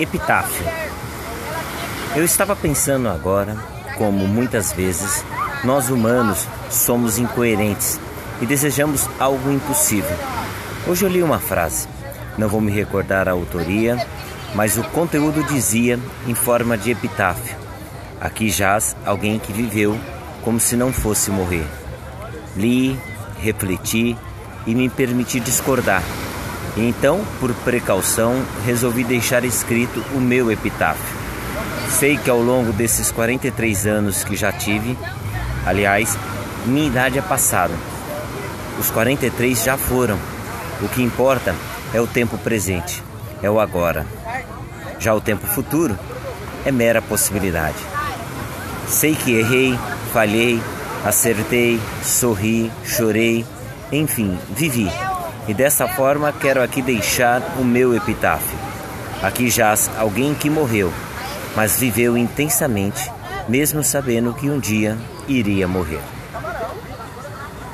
Epitáfio. Eu estava pensando agora como muitas vezes nós humanos somos incoerentes e desejamos algo impossível. Hoje eu li uma frase, não vou me recordar a autoria, mas o conteúdo dizia em forma de epitáfio: Aqui jaz alguém que viveu como se não fosse morrer. Li, refleti e me permiti discordar. Então, por precaução, resolvi deixar escrito o meu epitáfio. Sei que ao longo desses 43 anos que já tive, aliás, minha idade é passada. Os 43 já foram. O que importa é o tempo presente, é o agora. Já o tempo futuro é mera possibilidade. Sei que errei, falhei, acertei, sorri, chorei, enfim, vivi. E dessa forma quero aqui deixar o meu epitáfio. Aqui jaz alguém que morreu, mas viveu intensamente, mesmo sabendo que um dia iria morrer.